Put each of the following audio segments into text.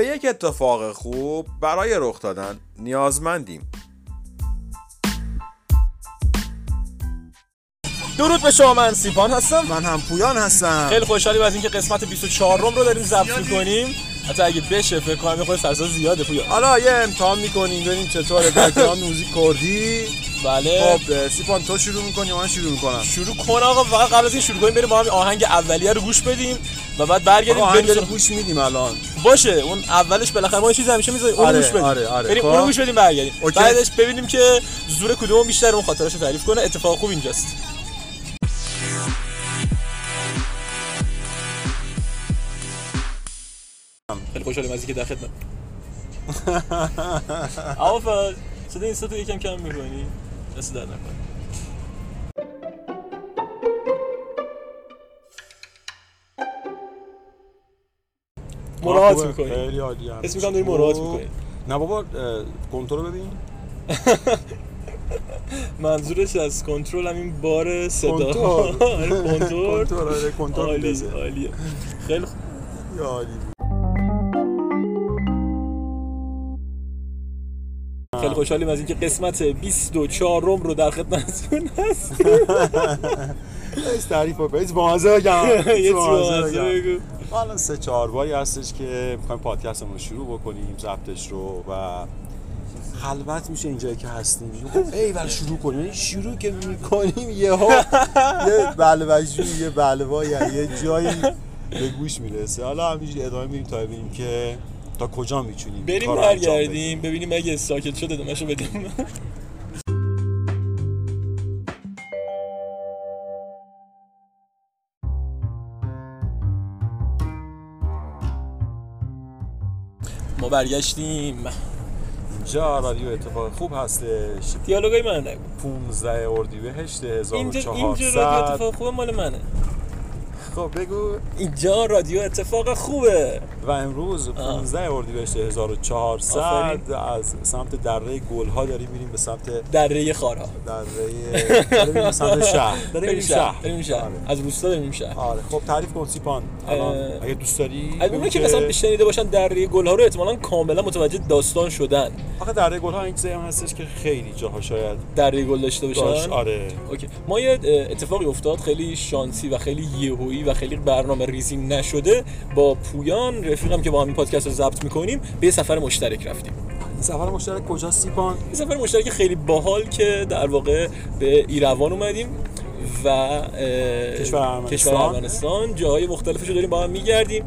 به یک اتفاق خوب برای رخ دادن نیازمندیم. درود به شما من سیپان هستم. من هم پویان هستم. خیلی خوشحالیم از اینکه قسمت 24 روم رو داریم ضبط می‌کنیم. حتی اگه بشه فکر کنم یه خورده سرسا زیاده پویا حالا یه امتحان می‌کنیم ببینیم چطوره. بک‌گراند موزیک کردی بله. خب سیپان تو شروع می‌کنی من شروع می‌کنم. شروع کن آقا فقط قبل از این شروع کنیم بریم با هم آهنگ اولیه رو گوش بدیم و بعد برگردیم آهنگ بریم گوش میدیم الان. باشه اون اولش بالاخره ما یه چیزی همیشه می‌ذاریم اون آره، گوش بدیم. آره، آره. بریم خب. اون گوش بدیم برگردیم. اوکی. بعدش ببینیم که زور کدوم بیشتر اون خاطراشو تعریف کنه. اتفاق خوب اینجاست. خیلی خوشحالیم از اینکه در خدمت آفا صدا این صوتو یکم کم می‌کنی؟ دست در نکن مراعات. می‌کنی خیلی عالیه حس می‌کنم داری مراعات. می‌کنی. نه بابا کنترل ببین منظورش از کنترل هم این بار صدا کنترل. آره، کنترل کنترل آره عالی. عالیه خیلی خوب. یا عالی خیلی خوشحالیم از اینکه قسمت 24 روم رو در خدمتتون هست هیچ تعریف بازه بگم. یه بگم. بگو. حالا سه چهار باری هستش که می‌خوایم پادکستمون رو شروع بکنیم ضبطش رو و خلوت میشه اینجایی که هستیم. خب ای ولی شروع کنیم. یعنی شروع که می‌کنیم یه ها یه بلوجو یه بلوا یعنی یه جایی به گوش می‌رسه. حالا همینجوری ادامه میریم تا ببینیم که تا کجا می‌تونیم بریم برگردیم ببینیم اگه ساکت شد ادامهشو بدیم. ما برگشتیم. اینجا رادیو اتفاق خوب هستش. دیالوگای من نگو 15 اردیبهشت اینجا اینجا رادیو 1400 اتفاق خوبه مال منه. خب بگو. اینجا رادیو اتفاق خوبه. و امروز 15 اردیبهشت 1400 آفرین. از سمت دره گلها داریم میریم به سمت دره خارها دره داریم به سمت شهر. داریم میریم شهر. بریم شهر. آره. از روستا بریم شهر. آره. خب تعریف کن سیپان. الان اگه دوست داری اونایی که مثلا شنیده باشن دره گلها رو احتمالاً کاملا متوجه داستان شدن. آخه دره گلها این چیزی هم هستش که خیلی جاها شاید دره گل داشته داشت. باشن آره. اوکی. ما یه اتفاقی افتاد خیلی شانسی و خیلی یهویی و خیلی برنامه ریزی نشده با پویان رفیقم که با همین پادکست رو ضبط می‌کنیم به یه سفر مشترک رفتیم. این سفر مشترک کجا؟ سیپان. یه سفر مشترک خیلی باحال که در واقع به ایروان اومدیم و. کشور ارمنستان. جاهای مختلفش رو داریم با هم میگردیم.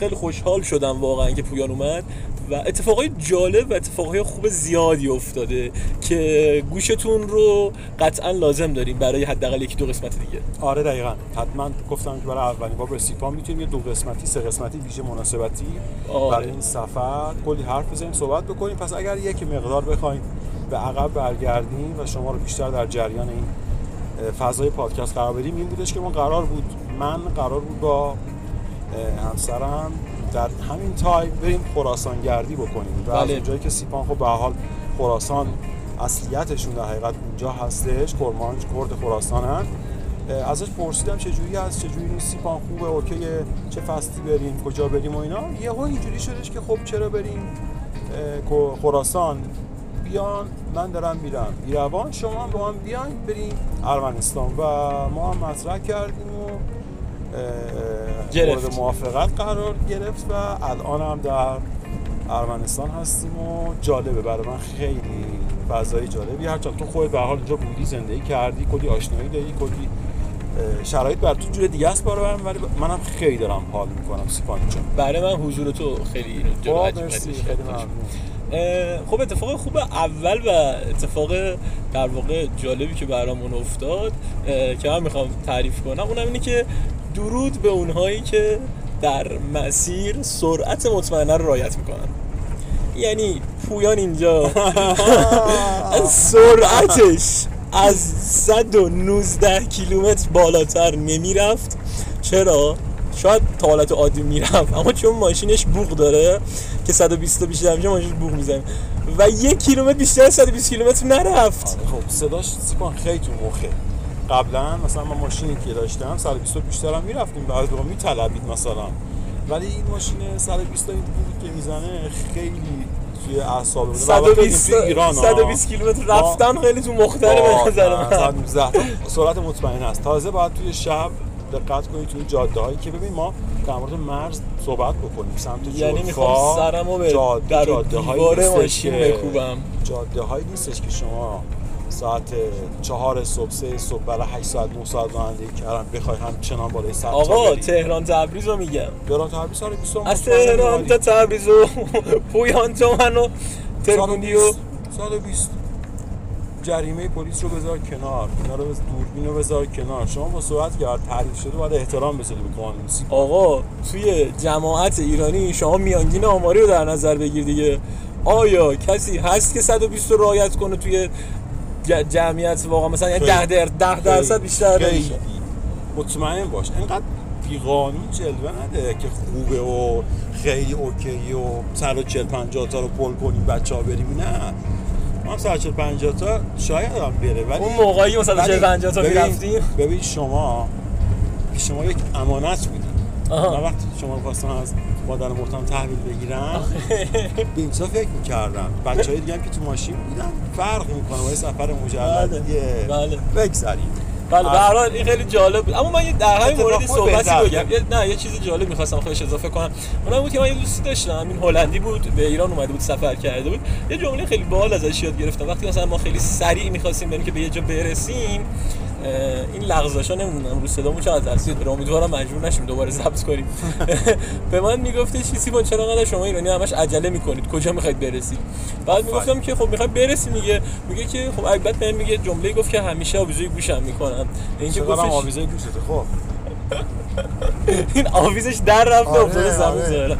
خیلی خوشحال شدم واقعا که پویان اومد. و اتفاقای جالب و اتفاقای خوب زیادی افتاده که گوشتون رو قطعا لازم داریم برای حداقل یکی دو قسمت دیگه. آره دقیقا. حتما گفتم که برای اولین بار به سیپان می‌تونیم یه دو قسمتی سه قسمتی ویژه مناسبتی آره. برای این سفر کلی حرف بزنیم صحبت بکنیم. پس اگر یک مقدار بخوایم به عقب برگردیم و شما رو بیشتر در جریان این فضای پادکست قرار بدیم این بودش که ما قرار بود من قرار بود با همسرم در همین تایم بریم خراسان گردی بکنیم. و از بله. اونجایی که سیپان خب به حال خراسان اصلیتشون در حقیقت اونجا هستش. کرمانج کرد خراسانن. ازش پرسیدم چه جوری هست چه جوری نیست سیپان خوبه okay ه چه فصلی بریم کجا بریم و اینا. یهو اینجوری شدش که خب چرا بریم خراسان؟ بیان من دارم میرم. ایروان شما هم با هم بیاین بریم ارمنستان. و ما هم مطرح کردیم و گرفت. مورد موافقت قرار گرفت و الان هم در ارمنستان هستیم و جالبه برای من خیلی فضای جالبی. هرچند تو خودت به حال اینجا بودی زندگی کردی کلی آشنایی داری کلی شرایط بر تو جور دیگه است برای من ولی منم خیلی دارم حال می‌کنم سیپان جان. برای من حضور تو خیلی جلو خب اتفاق خوب اول و اتفاق در واقع جالبی که برامون افتاد که من می‌خوام تعریف کنم اونم اینه که درود به اونهایی که در مسیر سرعت مطمئنه رو رعایت می‌کنن. یعنی پویان اینجا. از سرعتش از 119 کیلومتر بالاتر نمی‌رفت. چرا؟ شاید تا حالت عادی می‌رفت اما چون ماشینش بوق داره که 120 تا بیشتر میشه ماشینش بوق می‌زنه. و یک کیلومتر بیشتر از 120 کیلومتر نرفت. خب صداش سیپان خیلی تو مخه. قبلا مثلا من ماشینی که داشتم 120 بیشتر هم می‌رفتیم بعضی موقع میطلبید مثلا. ولی این ماشین 120 تا این بوی که می‌زنه خیلی توی اعصاب بوده و وقتی 120 تو ایران ها، 120 کیلومتر رفتن خیلی تو مختلف به نظر من. 119 سرعت مطمئن است تازه باید توی شب دقت کنید توی جاده هایی که ببین ما در مورد مرز صحبت بکنیم. سمت یعنی می‌خوام سرمو به جاده جاده هایی ماشین بکوبم. جاده هایی نیستش که شما ساعت چهار صبح سه صبح برای 8 ساعت 9 ساعت رانندگی کردن. بخوای همچنان بالای 100 تا آقا. تهران تبریز رو میگم. تهران 20 سال 20 از تهران تا تبریز و پویان تو منو ترمونی و 120 جریمه پلیس رو بذار کنار. اینا رو بز- دوربین رو بذار کنار. شما با سرعت که تعریف شده باید احترام بذاری به قانون آقا توی جماعت ایرانی شما میانگین آماری رو در نظر بگیر دیگه. آیا کسی هست که 120 رو رعایت کنه توی جمعیت واقعا مثلا یعنی 10 در 10 درصد بیشتر. نمیشه مطمئن باش انقدر بیقانون جلوه نده که خوبه و خیلی اوکی و 140 50 تا رو پل کنیم بچه ها بریم نه ما هم 140 50 تا شاید هم بره ولی اون موقعی مثلا ولی 50 تا می‌رفتیم ببین شما شما یک امانت بودی آها. من وقتی شما خواستم از مادر محترم تحویل بگیرم به این فکر می‌کردم؟ بچه های دیگه هم که تو ماشین بودن فرق می‌کنه با یه سفر مجردیه بله. بگذریم. بله به هر حال این خیلی جالب بود. اما من یه در همین موردی صحبتی. بگم. یه- نه یه چیز جالب می‌خواستم خودش اضافه کنم. اونم بود که من یه دوستی داشتم. این هلندی بود به ایران اومده بود سفر کرده بود. یه جمله خیلی باحال ازش یاد گرفتم. وقتی مثلا ما خیلی سریع می‌خواستیم بریم که به یه جا برسیم این لغزشا نمی‌دونم رو صدامون چقدر تاثیر داره؟ امیدوارم مجبور نشیم دوباره ضبط کنیم. به من می‌گفته چیزی با چرا انقدر شما ایرانی همش عجله می‌کنید؟ کجا می‌خواید برسید؟ بعد می‌گفتم که خب می‌خوایم برسیم دیگه میگه که خب البته بهم میگه جمله گفت که همیشه آویزوی گوشم می‌کنم. اینکه گفتش آویزه گوشته خب. این آویزش در رفته آره، افتاده زمین. ظاهرا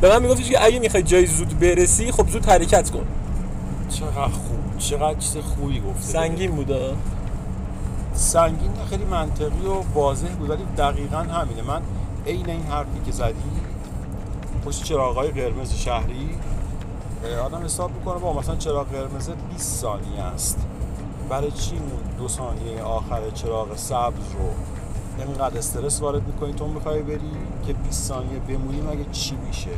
به من میگفتش که اگه می‌خوای جای زود برسی خب زود حرکت کن. چقدر خوب چقدر چیز خوبی گفته. سنگین بوده سنگین خیلی منطقی و واضح بود ولی دقیقا همینه. من عین این حرفی که زدی پشت چراغای قرمز شهری آدم حساب می‌کنه با مثلا چراغ قرمز 20 ثانیه است. برای چی دو ثانیه آخر چراغ سبز رو اینقدر استرس وارد می‌کنی تو می‌خوای بری که 20 ثانیه بمونی مگه چی میشه؟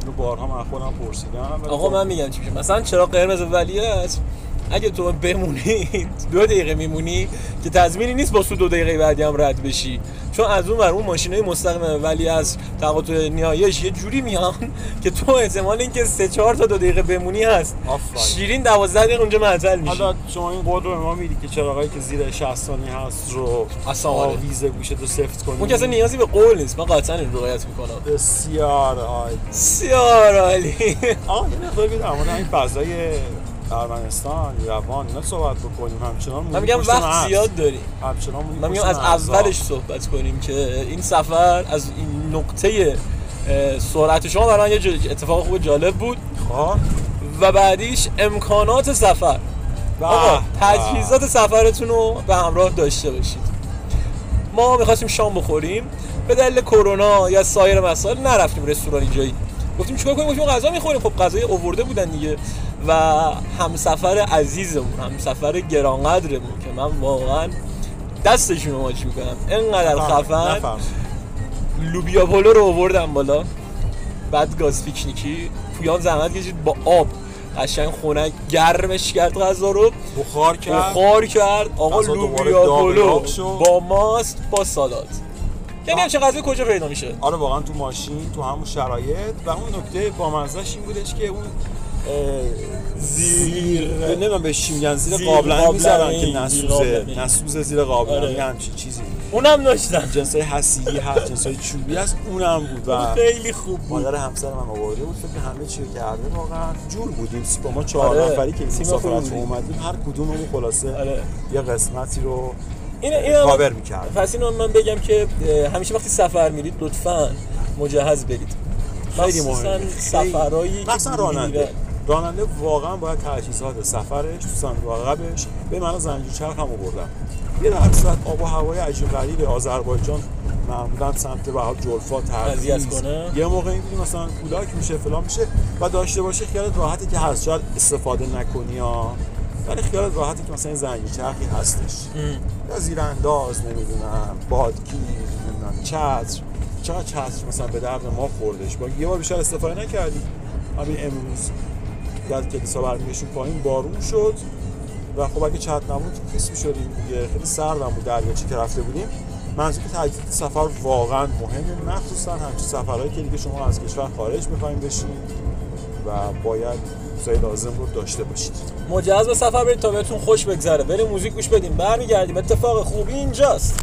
اینو بارها من خودم پرسیدم. ولی آقا من میگم چی میشه؟ مثلا چرا قرمز ولیه است اگه تو بمونی دو دقیقه میمونی که تضمینی نیست با تو دو دقیقه بعدی هم رد بشی. چون از اون ور اون ماشینای مستقیم ولی از تقاطع نهاییش یه جوری میان که تو احتمال اینکه سه چهار تا دو دقیقه بمونی هست. شیرین 12 دقیقه اونجا معطل میشی. حالا شما این قول رو ما میدی که چراغایی که زیر 60 ثانیه هست رو اصلا آره. آویزه گوشت رو سفت کنی؟ اون اصلا نیازی به قول نیست. من قطعا این رعایت می‌کنم. بسیار عالی. بسیار عالی. آه یه مقدار بیدم همین فضای ارمنستان روان اینا صحبت بکنیم. همچنان من میگم وقت. زیاد داریم. همچنان من میگم از. اولش صحبت کنیم که این سفر از این نقطه سرعت شما برای من یه اتفاق خوب جالب بود. خب. و بعدیش امکانات سفر. آقا. تجهیزات سفرتون رو به همراه داشته باشید. ما می‌خواستیم شام بخوریم. به دلیل کرونا یا سایر مسائل نرفتیم رستورانی جایی گفتیم چیکار کنیم؟ گفتیم غذا می‌خوریم. خب غذای اوورده بودن دیگه. و همسفر عزیزمون همسفر گرانقدرمون که من واقعا دستشون رو ماچ می‌کنم. انقدر نفهم، خفن. لوبیا پلو رو آوردم بالا. بعد گاز پیکنیکی. پویان زحمت کشید با آب. قشنگ خنک گرمش کرد غذا رو. بخار کرد. بخار کرد. آقا لوبیا شد. با ماست با سالاد. یعنی. همچه غذا کجا پیدا میشه؟ آره واقعا تو ماشین تو همون شرایط. و اون نکته با این بودش که اون زیر نمی‌دونم بهش چی میگن زیر زیر قابلمه قابلمه، می‌ذارن که نسوزه. نسوزه زیر قابلمه آره. همچین چیزی اونم داشتم جنسای حسیلی هست جنسای چوبی هست اونم بود و خیلی خوب بود مادر همسر من آورده بود فکر همه چی رو کرده واقعا جور بودیم با ما چهار آره. نفری که این مسافرت. اومدیم هر کدوممون خلاصه آره. یه قسمتی رو این این کاور می‌کرد. پس اینو من بگم که همیشه وقتی سفر میرید لطفا مجهز برید خیلی مهمه سفرهایی که مثلا راننده. راننده واقعا باید تجهیزات سفرش تو صندوق عقبش به من زنجیر چرخ هم آوردم یه درصد آب و هوای عجیب غریب آذربایجان معمولا سمت به جلفا تبریز کنه. یه موقع می‌بینی مثلا کولاک میشه فلان میشه و داشته باشه خیالت راحته که هست. شاید استفاده نکنی ها. ولی خیالت راحته که مثلا زنجیر چرخی هستش. یا زیرانداز نمی‌دونم بادگیر نمی‌دونم چتر. چقدر چسب مثلا به درد ما خوردش؟ با یه بار بیشتر استفاده نکردیم همین امروز. از کلیسا برمیگشتیم پایین بارون شد. و خب اگه چت نبود خیس می‌شدیم دیگه. خیلی سردم بود دریاچه که رفته بودیم. منظور که تجدید سفر واقعا مهمه. مخصوصا همچین سفرهایی که دیگه شما از کشور خارج می‌خوایم بشین و باید چیزای لازم رو داشته باشید. مجهز به سفر برید تا بهتون خوش بگذره. بریم موزیک گوش بدیم. برمیگردیم. اتفاق خوبی اینجاست.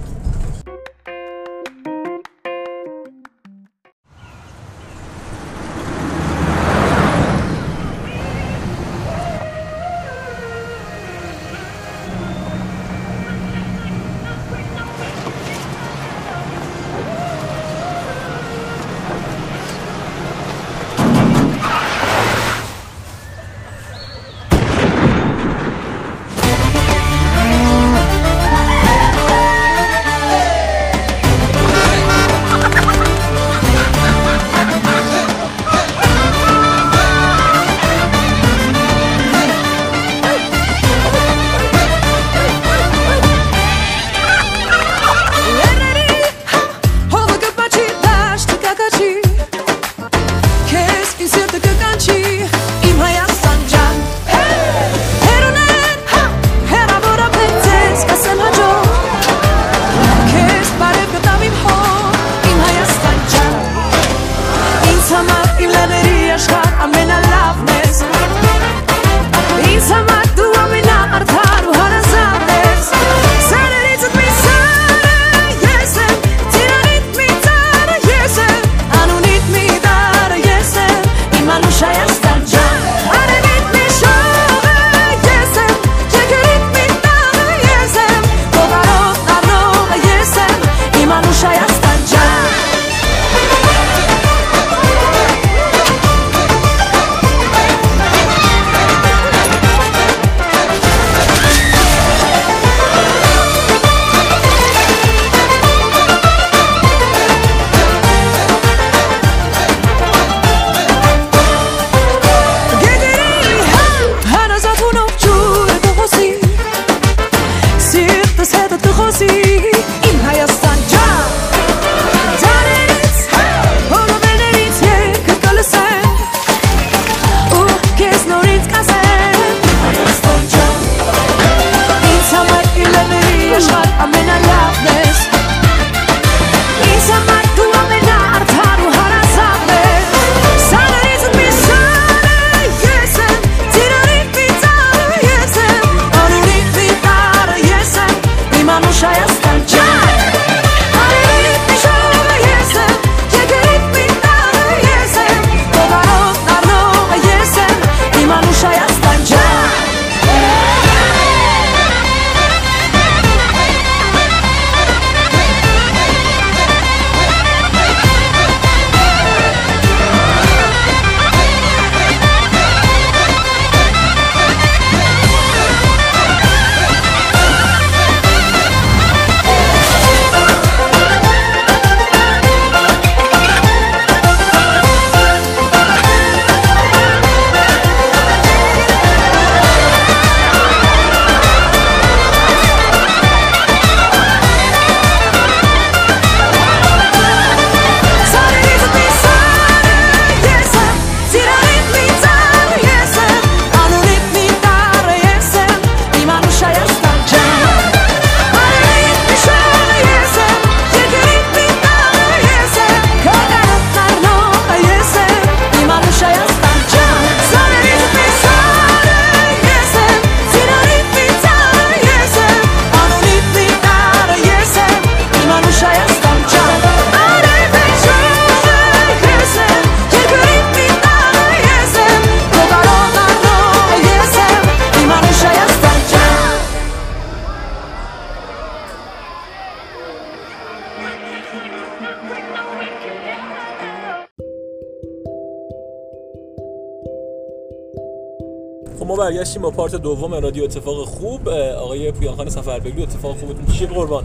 برگشتیم با پارت دوم رادیو اتفاق خوب آقای پویانخان سفربگلو اتفاق خوبتون چیه؟ قربان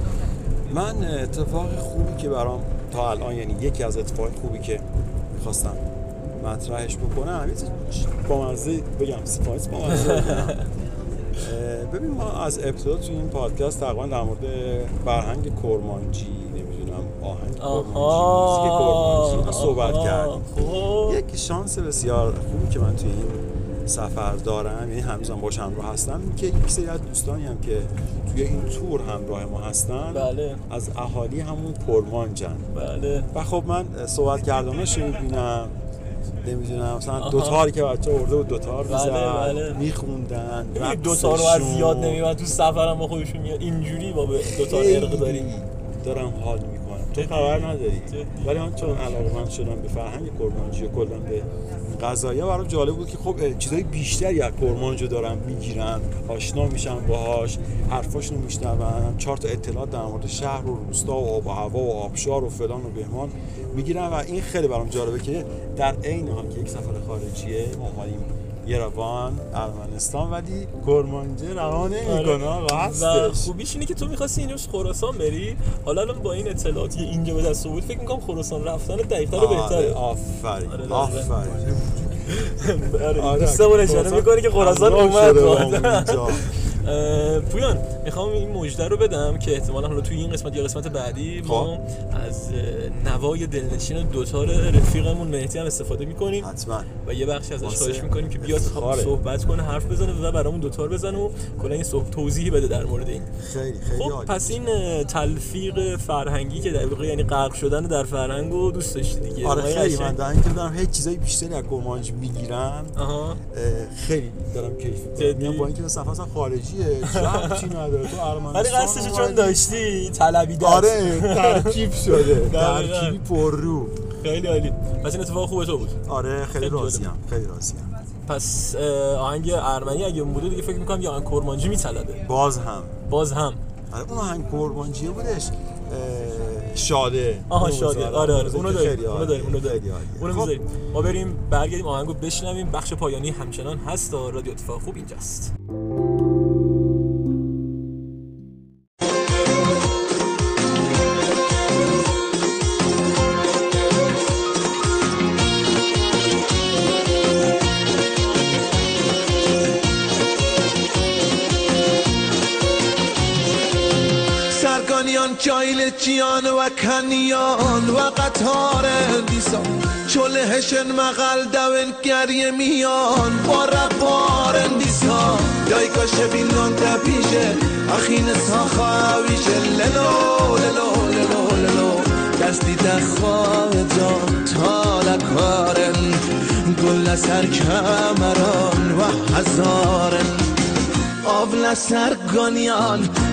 من اتفاق خوبی که برام تا الان یعنی یکی از اتفاق خوبی که خواستم مطرحش بکنم با مزه بگم سپایس با مزه ببین ما از ابتدا تو این پادکست تقریبا در مورد فرهنگ کرمانجی نمی‌دونم آهنگ کرمانشاه اینا صحبت. کردیم. خب. یک شانس بسیار خوبی که من توی این سفر دارم یعنی هنوزم باش همراه هستم. که یک سری از دوستانی هم که توی این تور همراه ما هستن بله. از اهالی همون کرمانجن. بله. و خب من صحبت کردنش رو می‌بینم نمی‌دونم مثلا آها. دوتاری که بچه ارده بود دوتار بله، می‌زد. بله. میخوندن دو تا رو از زیاد نمی‌برن تو سفرم با خودشون میاد اینجوری با دو تا ارق داریم. دارم حال می‌کنم. تو؟ خبر نداری؟ ولی من چون علاقه من شدم به فرهنگ کرمانجی کلا به غذایا برام جالب بود که خب چیزای بیشتری از کرمانجو دارم می‌گیرم آشنا میشم باهاش حرفاشون رو میشنوم چهار تا اطلاعات در مورد شهر و روستا و آب و هوا و آبشار و فلان و بهمان می‌گیرم و این خیلی برام جالبه که در عین حال که یک سفر خارجیه ما اومدیم یروان ارمنستان ولی کرمانجه رها نمی‌کنه آقا و هستش. خوبیش اینه که تو می‌خواستی اینو خراسان بری. حالا الان با این اطلاعاتی اینجا به دست بود فکر می‌کنم خراسان رفتن دقیق‌تر و آره بهتره. آفرین آره، آفرین. آره. آره، دوستمون اشاره می‌کنه که خراسان اومد. پویان می‌خوام این مژده رو بدم که احتمالا حالا توی این قسمت یا قسمت بعدی ما از اه، نوای دلنشین دوتار رفیقمون مهدی هم استفاده می‌کنیم. حتما. و یه بخشی ازش خواهش می‌کنیم که بیاد. صحبت کنه حرف بزنه و برامون دوتار بزنه و کلا این صحبت توضیحی بده در مورد این. خیلی خیلی خب. پس این تلفیق فرهنگی که در واقع یعنی غرق شدن در فرهنگ رو دوست داشتی دیگه. آره خیلی. من در اینکه دارم هیچ چیزای بیشتری از کرمانج می‌گیرم. خیلی دارم کیف میام با اینکه سفر اصلا چه چی نداره؟ تو ارمنستان ولی قصدشو چون. داشتی طلبی دست آره ترکیب شده. ترکیبی پر رو. خیلی عالی. پس این اتفاق خوبه تو بود. آره خیلی راضیم خیلی راضیم. پس آهنگ ارمنی اگه اون بوده دیگه فکر می‌کنم یا آهنگ کرمانجی میطلبه. باز هم. باز هم. آره اون آهنگ کرمانجیه بودش شاده. آها بذارم. آره آره. اونو داریم اونو. داریم اونو داریم. عالیه. اونو خب، می‌ذاریم. ما بریم برگردیم آهنگو بشنویم. بخش پایانی همچنان هست تا رادیو اتفاق خوب اینجاست. کنیان و قطار دیسان. چلهشن مغل دون گریه میان. با ربار دیسان دایگا شبینان تپیشه اخین ساخاویشه للو للو للو للو. دستی دخواه جان. تالکارن گل سر کمران و هزارن. آبل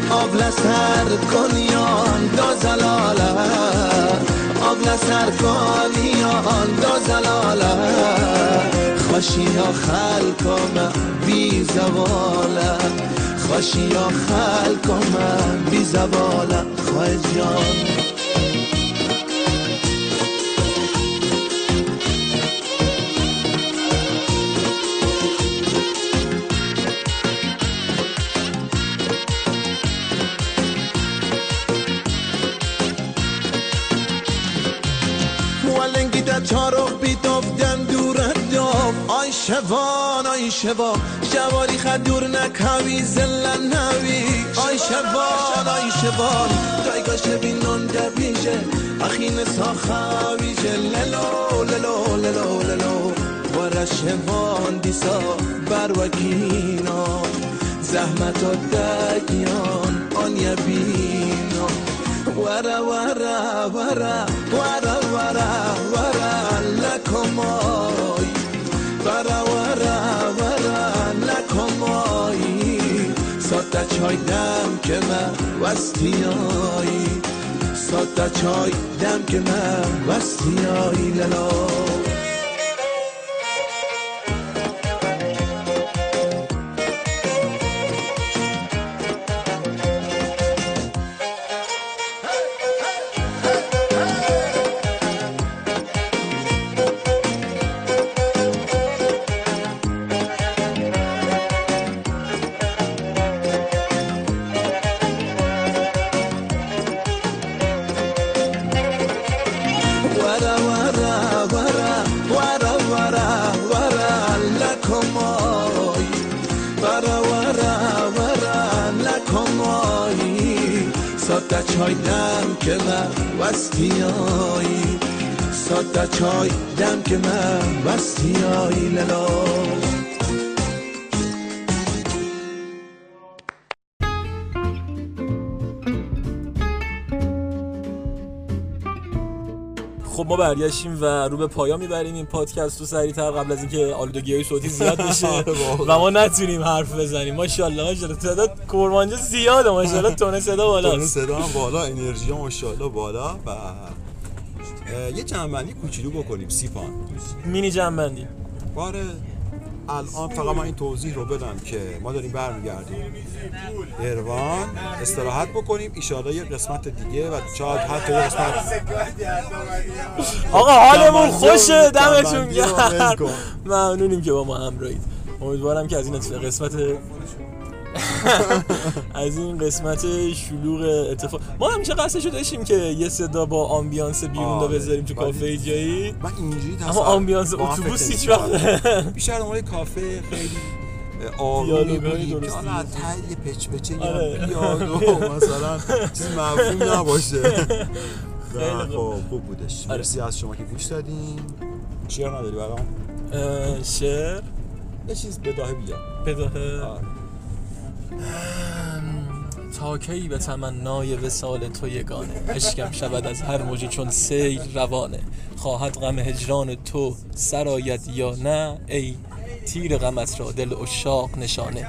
سرگانیان آبل سرگانیان دا زلاله آبل سرگانیان دا زلاله خوشی یا خلکم بی زواله خوشی یا خلکم بی زواله خواه جان. چارو بیتافتن دور داف آی شوان آی شوان شواری خدور نکوی زلن نوی. آی شوان آی شوان دایگا شبینون دبیشه اخین ساخاویشه للو للو للو للو. ور شوان دیسا بروکینا زحمت و دگیان آن یبینا ورا ورا ورا ورا ورا که من وستیایی ساده چای دم که من وستیایی للا. چای دم که من وستیایی ساده چای دم که من وستیایی للا. خب ما برگشتیم و رو به پایان می‌بریم این پادکست رو سریعتر قبل از اینکه آلودگی های صوتی زیاد بشه. و ما نتونیم حرف بزنیم. ماشاءالله ماشاءالله. تعداد کرمانجا زیاده. ماشاءالله تونه صدا تون بالاست صدا هم بالا. انرژی ماشاءالله بالا. و یه جنبندی کوچولو بکنیم سیپان. مینی جنبندی. باره. الان فقط من این توضیح رو بدم که ما داریم برمیگردیم. اروان استراحت بکنیم ایشالا یه قسمت دیگه و شاید حتی یه قسمت. آقا حالمون خوشه دمتون گرم. ممنونیم که با ما همراهید. امیدوارم که از این قسمت از این قسمت شلوغ اتفاق. ما همیشه قصدشو داشتیم که یه صدا با آمبیانس بیرون رو آره، بذاریم تو کافه جایی؟ من اینجوری اما آمبیانس با هم اتوبوس فکر هیچ. وقت بیشتر دنبال کافه خیلی آرومی دیالوگایی بودیم که. حالا از ته یه پچ پچه. بیاد و مثلا چیز مفهوم نباشه. خیلی خوب. خب خوب بودش. آره. مرسی از شما که گوش دادین. شعر نداری برام؟ شعر؟ یه چیز بداهه بیا. بداهه. تا کی به تمنای وسال تو یگانه؟ عشقم شود از هر موجی چون سیل روانه. خواهد غم هجران تو سرایت یا نه ای تیر غمت را دل اشاق نشانه.